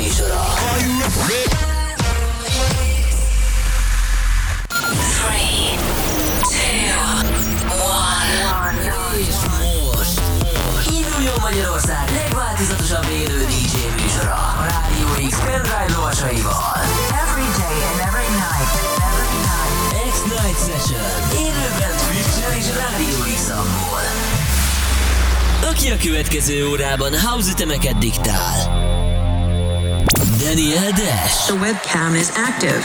Műsora. Three, induljon Magyarország legváltozatosabb élő DJ műsora. A Rádió X pendrive lovasaival. Every day and every night. Every night. X-Night Session. Élőben Twitch-en és. Aki a következő órában house ütemeket diktál. Daniel Dash. The webcam is active.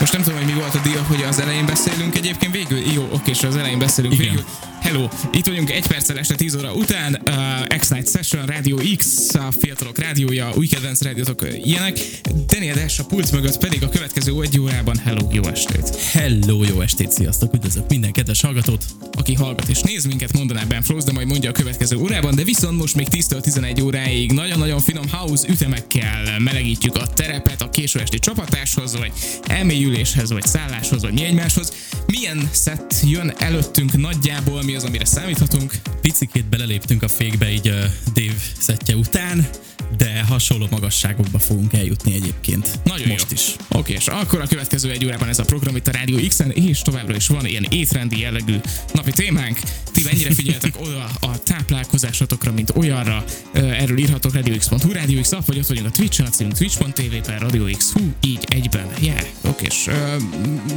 Most nem tudom, hogy mi volt a dia, hogy az elején beszélünk egyébként végül. Jó, oké, és az elején beszélünk Igen. végül. Hello, itt vagyunk egy perccel este 10 óra után, uh, X-Night Session, Radio X, a fiatalok rádiója, új kedvenc rádiótok, uh, ilyenek. Daniel Dash a pult mögött pedig a következő egy órában, hello, jó estét. Hello, jó estét, sziasztok, üdvözlök minden kedves hallgatót. Aki hallgat és néz minket, mondaná Ben Frost, de majd mondja a következő órában, de viszont most még 10-től 11 óráig nagyon-nagyon finom house ütemekkel melegítjük a terepet a késő esti csapatáshoz, vagy elmélyüléshez, vagy szálláshoz, vagy mi egymáshoz. Milyen szett jön előttünk nagyjából, mi az, amire számíthatunk? Picikét beleléptünk a fékbe így uh, Dave szettje után, de hasonló magasságokba fogunk eljutni egyébként. Nagyon Most jó. is. Oké, és akkor a következő egy órában ez a program itt a Rádió X-en, és továbbra is van ilyen étrendi jellegű napi témánk. Ti mennyire figyeltek oda a táplálkozásotokra, mint olyanra, erről írhatok radiox.hu, Radio X app, vagy ott vagyunk a Twitch-en, a címünk twitch.tv per Radio X, hú, így egyben, yeah, oké, és ö,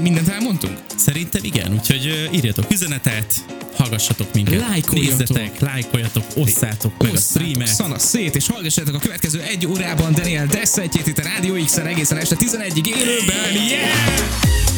mindent elmondtunk? Szerintem igen, úgyhogy uh, írjatok üzenetet, hallgassatok minket, Lájkoljatok. nézzetek, lájkoljatok, osszátok meg a Osszátok streamet. szana szét, és hallgassátok a következő egy órában Daniel Dessetjét itt a Rádió X-en egészen este 11-ig élőben, yeah!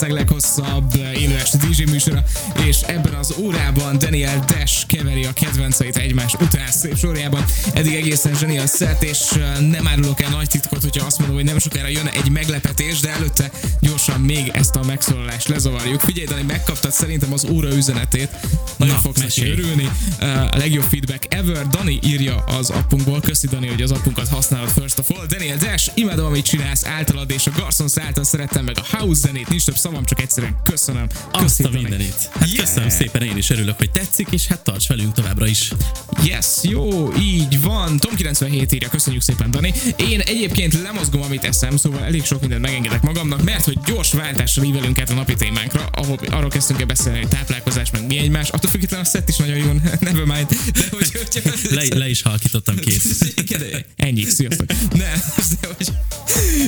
Magyarország leghosszabb eh, élő esti DJ műsora, és ebben az órában Daniel Dash keveri a kedvenceit egymás után szép sorjában. Eddig egészen zseni a set, és nem árulok el nagy titkot, hogyha azt mondom, hogy nem sokára jön egy meglepetés, de előtte gyorsan még ezt a megszólalást lezavarjuk. Figyelj, Dani, megkaptad szerintem az óra üzenetét. Nagyon Na, fogsz neki mesélj. örülni. Uh, a legjobb feedback ever. Dani írja az appunkból. Köszi Dani, hogy az appunkat használod first of all. Daniel Dash, imádom, amit csinálsz általad, és a Garçons által szerettem meg a house zenét. Nincs több szavam, csak egyszerűen köszönöm. Azt Köszi, a mindenit. Hát Yeah. köszönöm szépen, én is örülök, hogy tetszik, és hát tarts velünk továbbra is. Yes, jó, így van. Tom 97 írja, köszönjük szépen, Dani. Én egyébként lemozgom, amit eszem, szóval elég sok mindent megengedek magamnak, mert hogy gyors váltásra ívelünk át a napi témánkra, ahol arról kezdtünk el beszélni, hogy táplálkozás, meg mi egymás. Attól függetlenül a set is nagyon jó, never mind. De hogy, hogy Le, le is halkítottam kész. Ennyi, sziasztok. Nem, de hogy...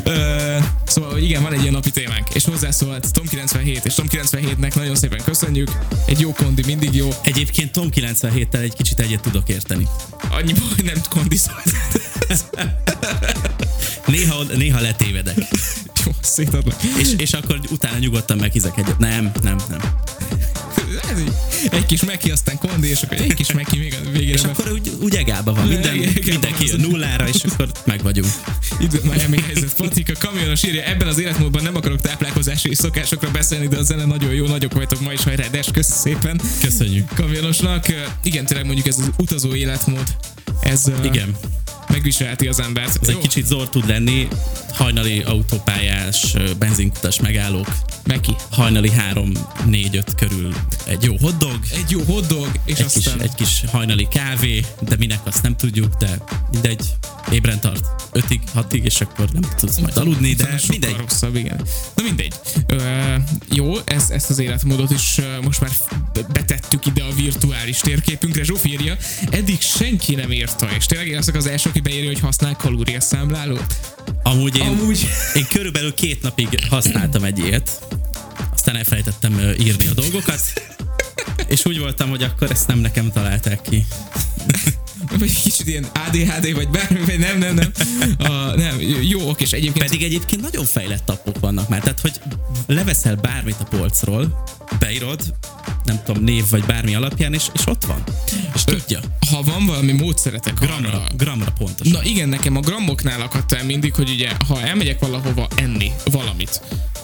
Ö, szóval, igen, van egy ilyen napi témánk, és hozzászólt Tom 97, és Tom 97-nek nagyon szépen köszönjük. Egy jó kondi mindig jó. Egyébként Tom 97-tel egy kicsit egyet tudok érteni. Annyi hogy nem kondiszólt. Néha, néha letévedek. Jó, szétadlak. És, és akkor utána nyugodtan meghizek egyet. Nem, nem, nem. Lehet, hogy egy kis meki, aztán kondi, és akkor egy kis meki még a végére. És akkor úgy, úgy egába van. Minden, igen, mindenki van nullára, és akkor meg vagyunk. Idő Miami helyzet. Patika kamionos írja, ebben az életmódban nem akarok táplálkozási szokásokra beszélni, de a zene nagyon jó, nagyok vagytok ma is, hajrá, Des, kösz szépen. Köszönjük. Kamionosnak. Igen, tényleg mondjuk ez az utazó életmód, ez Igen. Megviselheti az embert. Ez egy kicsit zor tud lenni. Hajnali autópályás, benzinkutas megállók. Meki. Hajnali 3-4-5 körül egy jó hotdog. Egy jó hotdog, és Egy kis, aztán... egy kis hajnali kávé, de minek azt nem tudjuk, de mindegy, ébren tart 5-ig, 6-ig, és akkor nem tudsz majd aludni, de sokkal mindegy. rosszabb, igen. Na mindegy. Ö, jó, ezt, ezt az életmódot is most már betettük ide a virtuális térképünkre. Zsófi írja, eddig senki nem írta, és tényleg én azok az első, aki beírja, hogy használ kalóriaszámlálót. Amúgy én, Amúgy. én körülbelül két napig használtam egy ilyet, aztán elfelejtettem írni a dolgokat, És úgy voltam, hogy akkor ezt nem nekem találták ki. Vagy kicsit ilyen ADHD, vagy bármi, vagy nem, nem, nem. A, nem, jó, oké, és egyébként... Pedig egyébként nagyon fejlett appok vannak már. Tehát, hogy leveszel bármit a polcról, beírod, nem tudom, név vagy bármi alapján, és, és ott van. És tudja. Ha van valami módszeretek Gramra, arra, gramra pontosan. Na igen, nekem a grammoknál akadt el mindig, hogy ugye, ha elmegyek valahova enni valamit,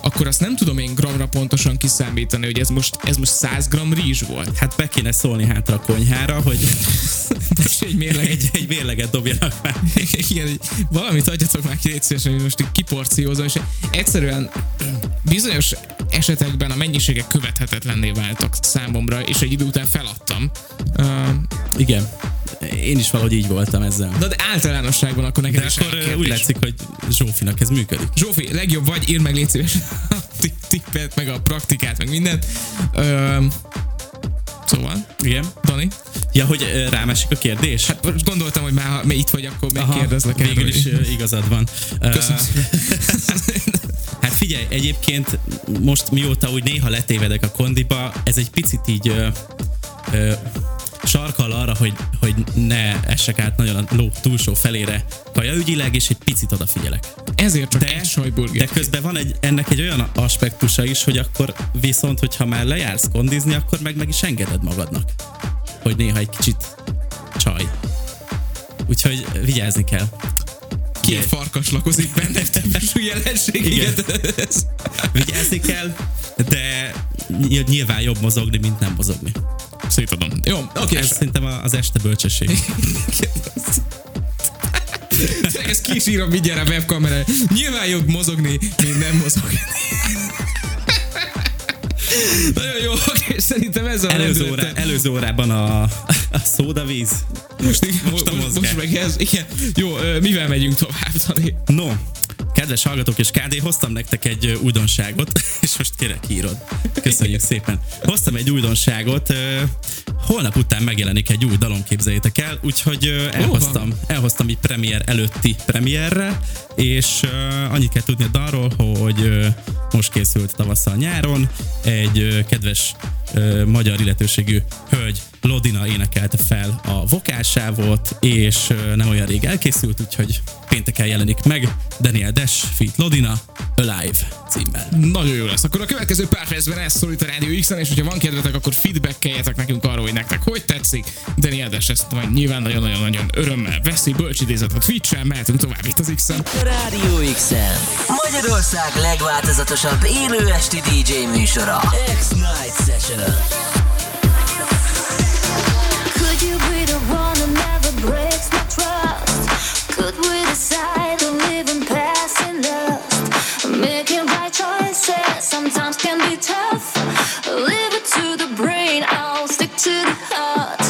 akkor azt nem tudom én gramra pontosan kiszámítani, hogy ez most, ez most 100 gram rizs volt. Hát be kéne szólni hátra a konyhára, hogy Most egy mérleg, egy, egy mérleget dobjanak már. Igen, hogy valamit adjatok már ki, szívesen, hogy most így kiporciózom, és egyszerűen bizonyos esetekben a mennyiségek követhetetlenné váltak számomra, és egy idő után feladtam. Uh, Igen. Én is valahogy így voltam ezzel. de, de általánosságban akkor neked De akkor úgy látszik, hogy Zsófinak ez működik. Zsófi, legjobb vagy, írd meg légy ti- tippet, meg a praktikát, meg mindent. Uh, szóval, Igen. Dani, Ja, hogy rám esik a kérdés? hát most gondoltam, hogy már ha itt vagy, akkor megkérdezlek erről. Végül is igazad van. Köszönöm. Hát figyelj, egyébként most mióta úgy néha letévedek a kondiba, ez egy picit így ö, ö, sarkal arra, hogy, hogy ne essek át nagyon a ló túlsó felére kajaügyileg, és egy picit odafigyelek. Ezért csak De, egy sajburger. de közben van egy, ennek egy olyan aspektusa is, hogy akkor viszont, hogyha már lejársz kondizni, akkor meg meg is engeded magadnak, hogy néha egy kicsit csaj. Úgyhogy vigyázni kell. Két farkas lakozik benne, típusú jelenség. Igen. Ez- Vigyázni kell, de ny- nyilván jobb mozogni, mint nem mozogni. Szétadom. Jó, oké. Ez szerintem az este bölcsesség. Ezt ki is írom mindjárt a webkamerára. Nyilván jobb mozogni, mint nem mozogni. Nagyon jó, oké, szerintem ez a Előző, órá, előző órában a, a szódavíz. Most, most most, most, most meg ez. Igen. Jó, mivel megyünk tovább, Dani? No, kedves hallgatók és KD, hoztam nektek egy újdonságot, és most kérek írod. Köszönjük szépen. Hoztam egy újdonságot, holnap után megjelenik egy új dalom, képzeljétek el, úgyhogy elhoztam, elhoztam így premier előtti premierre, és annyit kell tudni a dalról, hogy most készült tavasszal nyáron, egy kedves magyar illetőségű hölgy Lodina énekelte fel a vokálsávot, és nem olyan rég elkészült, úgyhogy pénteken jelenik meg Daniel Dash, feat Lodina, Alive címmel. Nagyon jó lesz. Akkor a következő pár percben ez szól itt a Rádió x és hogyha van kedvetek, akkor feedbackeljetek nekünk arról, hogy nektek hogy tetszik. Dani Edes ezt majd nyilván nagyon-nagyon-nagyon örömmel veszi, bölcsidézet a Twitch-en, mehetünk tovább itt az X-en. Rádió x Magyarország legváltozatosabb élő esti DJ műsora. X-Night Session. Could you be the one that never breaks my trust? Could we decide to live in past and lust? Making right choices sometimes can be tough. Leave it to the brain, to the heart.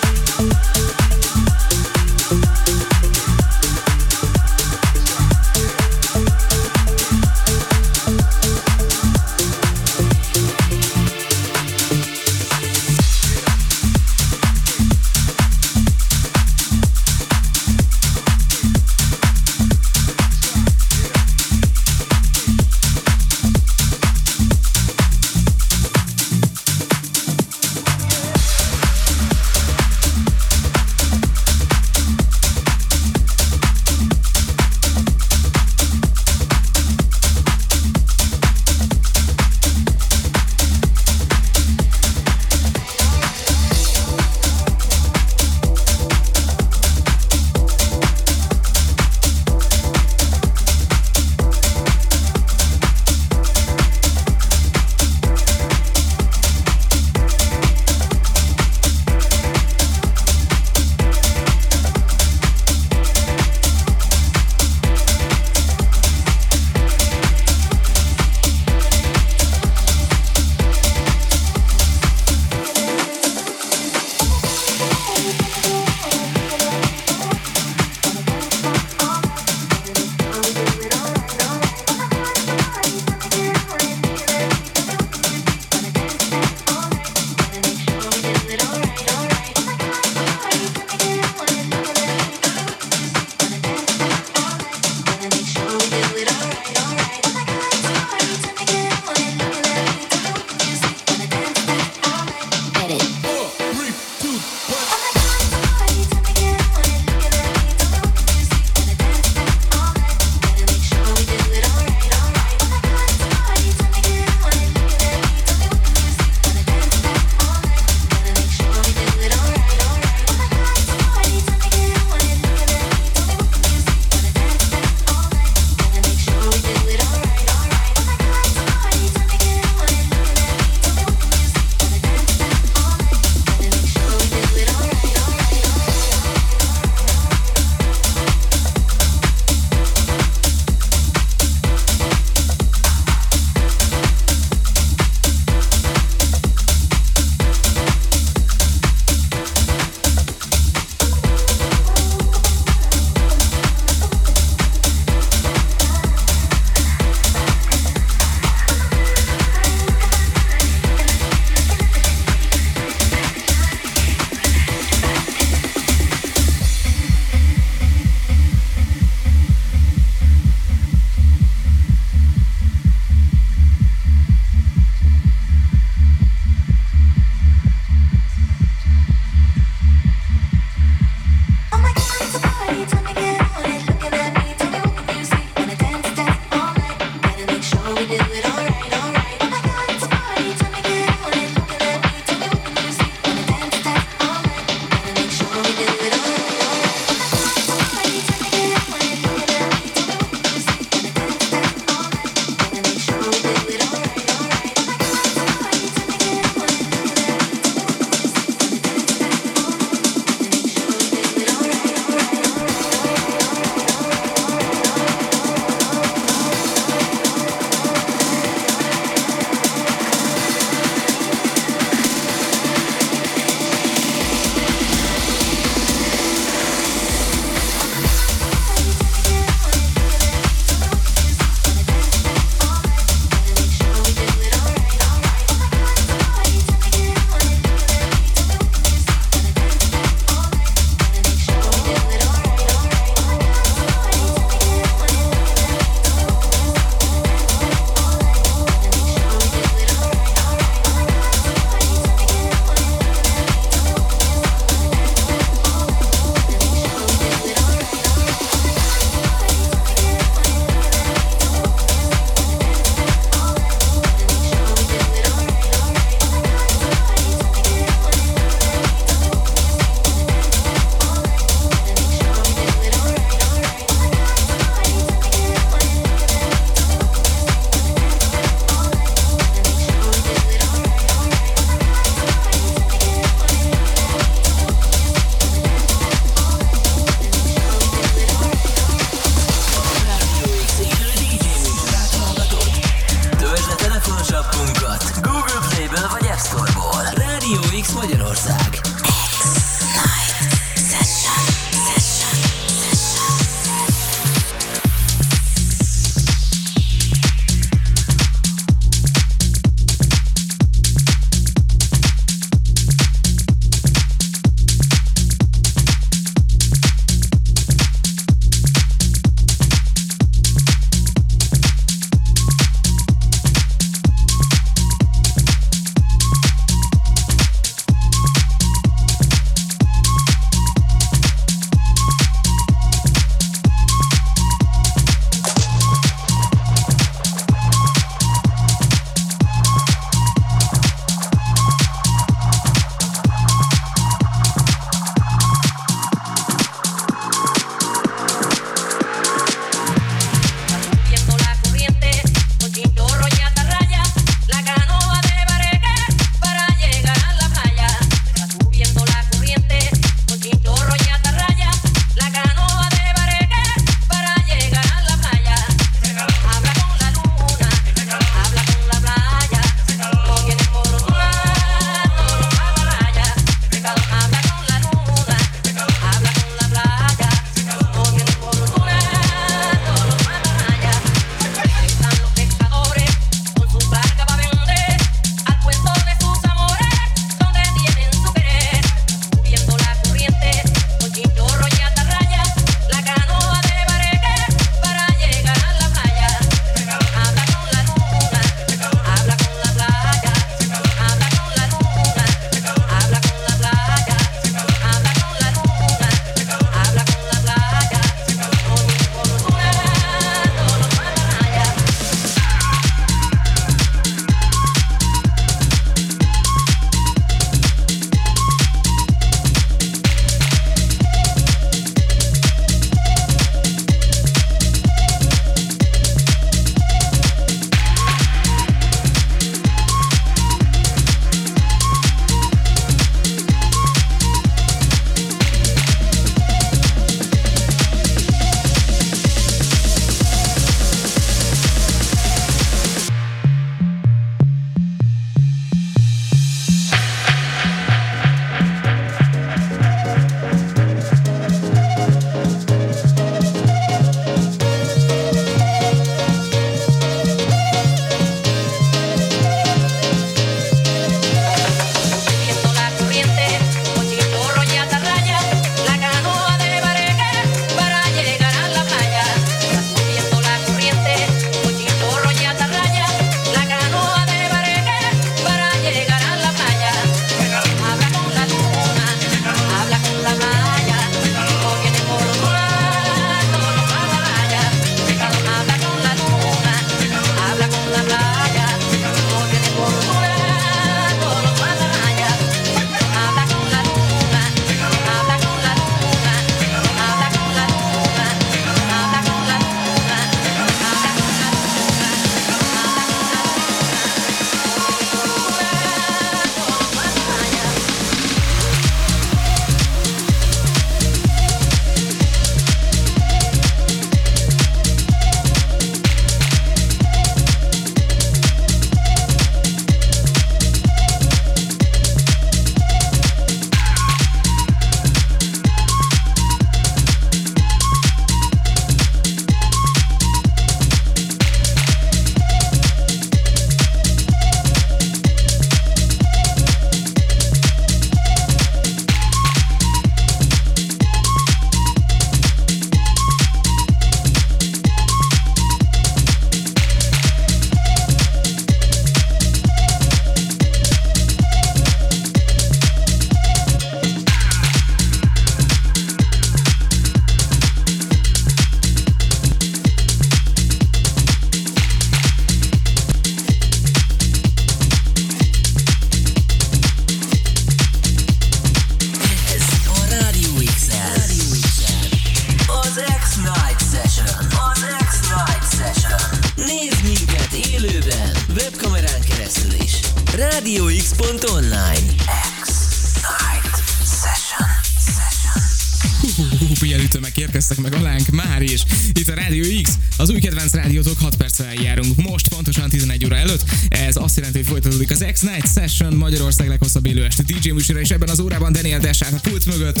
DJ műsora, és ebben az órában Daniel Desát a pult mögött.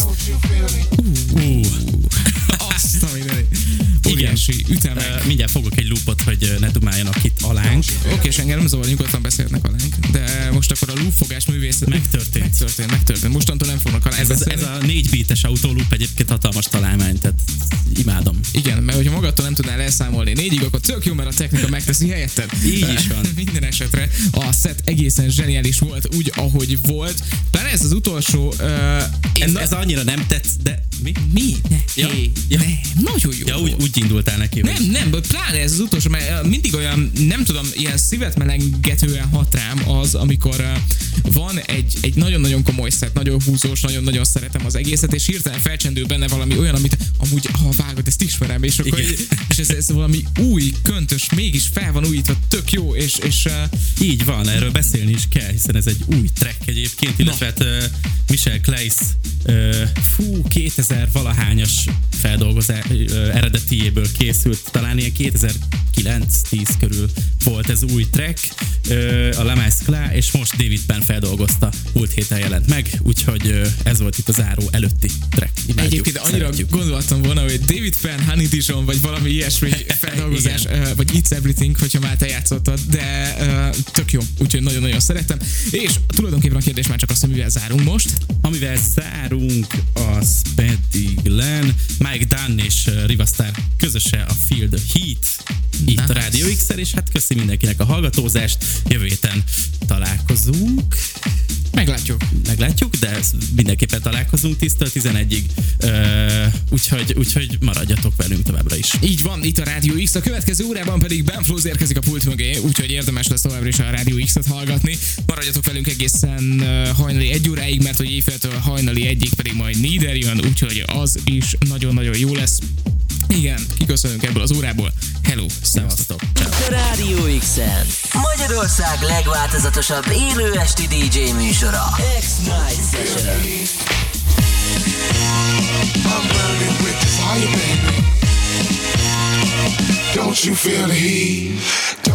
Ú, Azt a mindenit. Óriási ütemek. Ö, mindjárt fogok egy loopot, hogy ne dumáljanak itt alánk. Oké, és engem nem zavar, nyugodtan beszélnek alánk, de most akkor a lúffogás művészet Megtörtént. Megtörtént, megtörtént. Mostantól nem fognak alánk Ez, beszélni. ez a négy beates autólúp egyébként hatalmas találmány, tehát imádom. Magadtól nem tudnál elszámolni négyig, akkor tök jó, mert a technika megteszi helyetted. Így is van. Minden esetre a set egészen zseniális volt, úgy, ahogy volt. Pláne ez az utolsó... Uh, Ez, ez annyira nem tetsz, de mi? Mi? Ne, Ja, hé, ja. ne, nagyon jó. Ja, úgy, úgy indultál neki, Nem, nem, de pláne ez az utolsó, mert ö, mindig olyan, nem tudom, ilyen szívet melengetően hat rám az, amikor uh, van egy, egy nagyon-nagyon komoly szett, nagyon húzós, nagyon-nagyon szeretem az egészet, és hirtelen felcsendül benne valami olyan, amit amúgy, ha vágod, ezt ismerem, és akkor Igen. és ez, ez, valami új, köntös, mégis fel van újítva, tök jó, és, és uh, Így van, erről beszélni is kell, hiszen ez egy új track egyébként, illetve hát uh, Michel Kleiss uh, fú, 2000 valahányas feldolgozás eredetiéből készült, talán ilyen 2009-10 körül volt ez új track, uh, a Lemais Klá, és most David Penn feldolgozta, múlt héten jelent meg, úgyhogy uh, ez volt itt a záró előtti track. Imádjuk, Egyébként annyira szeretjük. gondoltam volna, hogy David Penn, Honey Dijon, vagy valami ilyesmi feldolgozás, ö, vagy It's Everything, hogyha már te játszottad, de uh, tök jó, úgyhogy nagyon-nagyon szeretem. És tulajdonképpen a kérdés már csak az, mivel zárunk most. Amivel zárunk, az pedig len Mike Dunn és uh, Rivastar közöse a Field Heat itt Nice. a Rádió x és hát köszi mindenkinek a hallgatózást. Jövő héten találkozunk. Meglátjuk. Meglátjuk, de mindenképpen találkozunk 10-től 11-ig. Uh, úgyhogy, úgyhogy maradjatok velünk továbbra is. Így van, itt a Rádió X, a következő órában pedig Ben Flóz érkezik a pult mögé, úgyhogy érdemes lesz továbbra is a Rádió X-et hallgatni. Maradjatok velünk egészen uh, hajnali egy óráig, mert hogy éjféltől hajnali egyik pedig majd Nieder jön, úgyhogy az is nagyon-nagyon jó lesz. Igen, kiköszönünk ebből az órából. Hello, szevasztok. A Rádió X-en Magyarország legváltozatosabb élő esti DJ műsora. X-Night Session. I'm burning with desire, baby. Don't you feel the heat?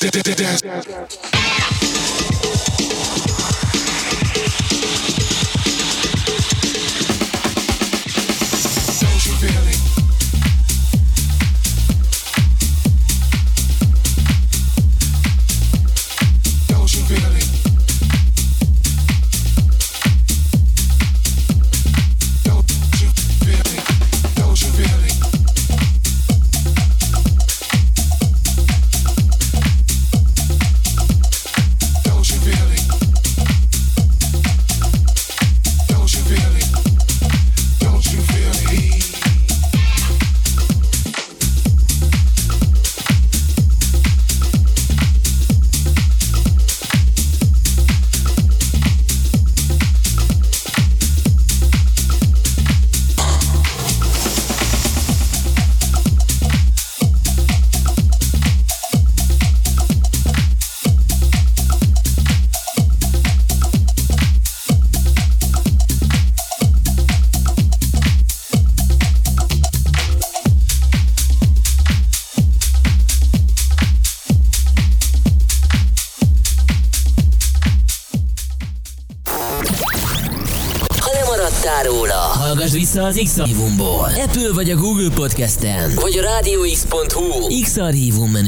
Dance, az X-Archívumból. Apple vagy a Google Podcast-en, vagy a rádióx.hu X-Archívum menü.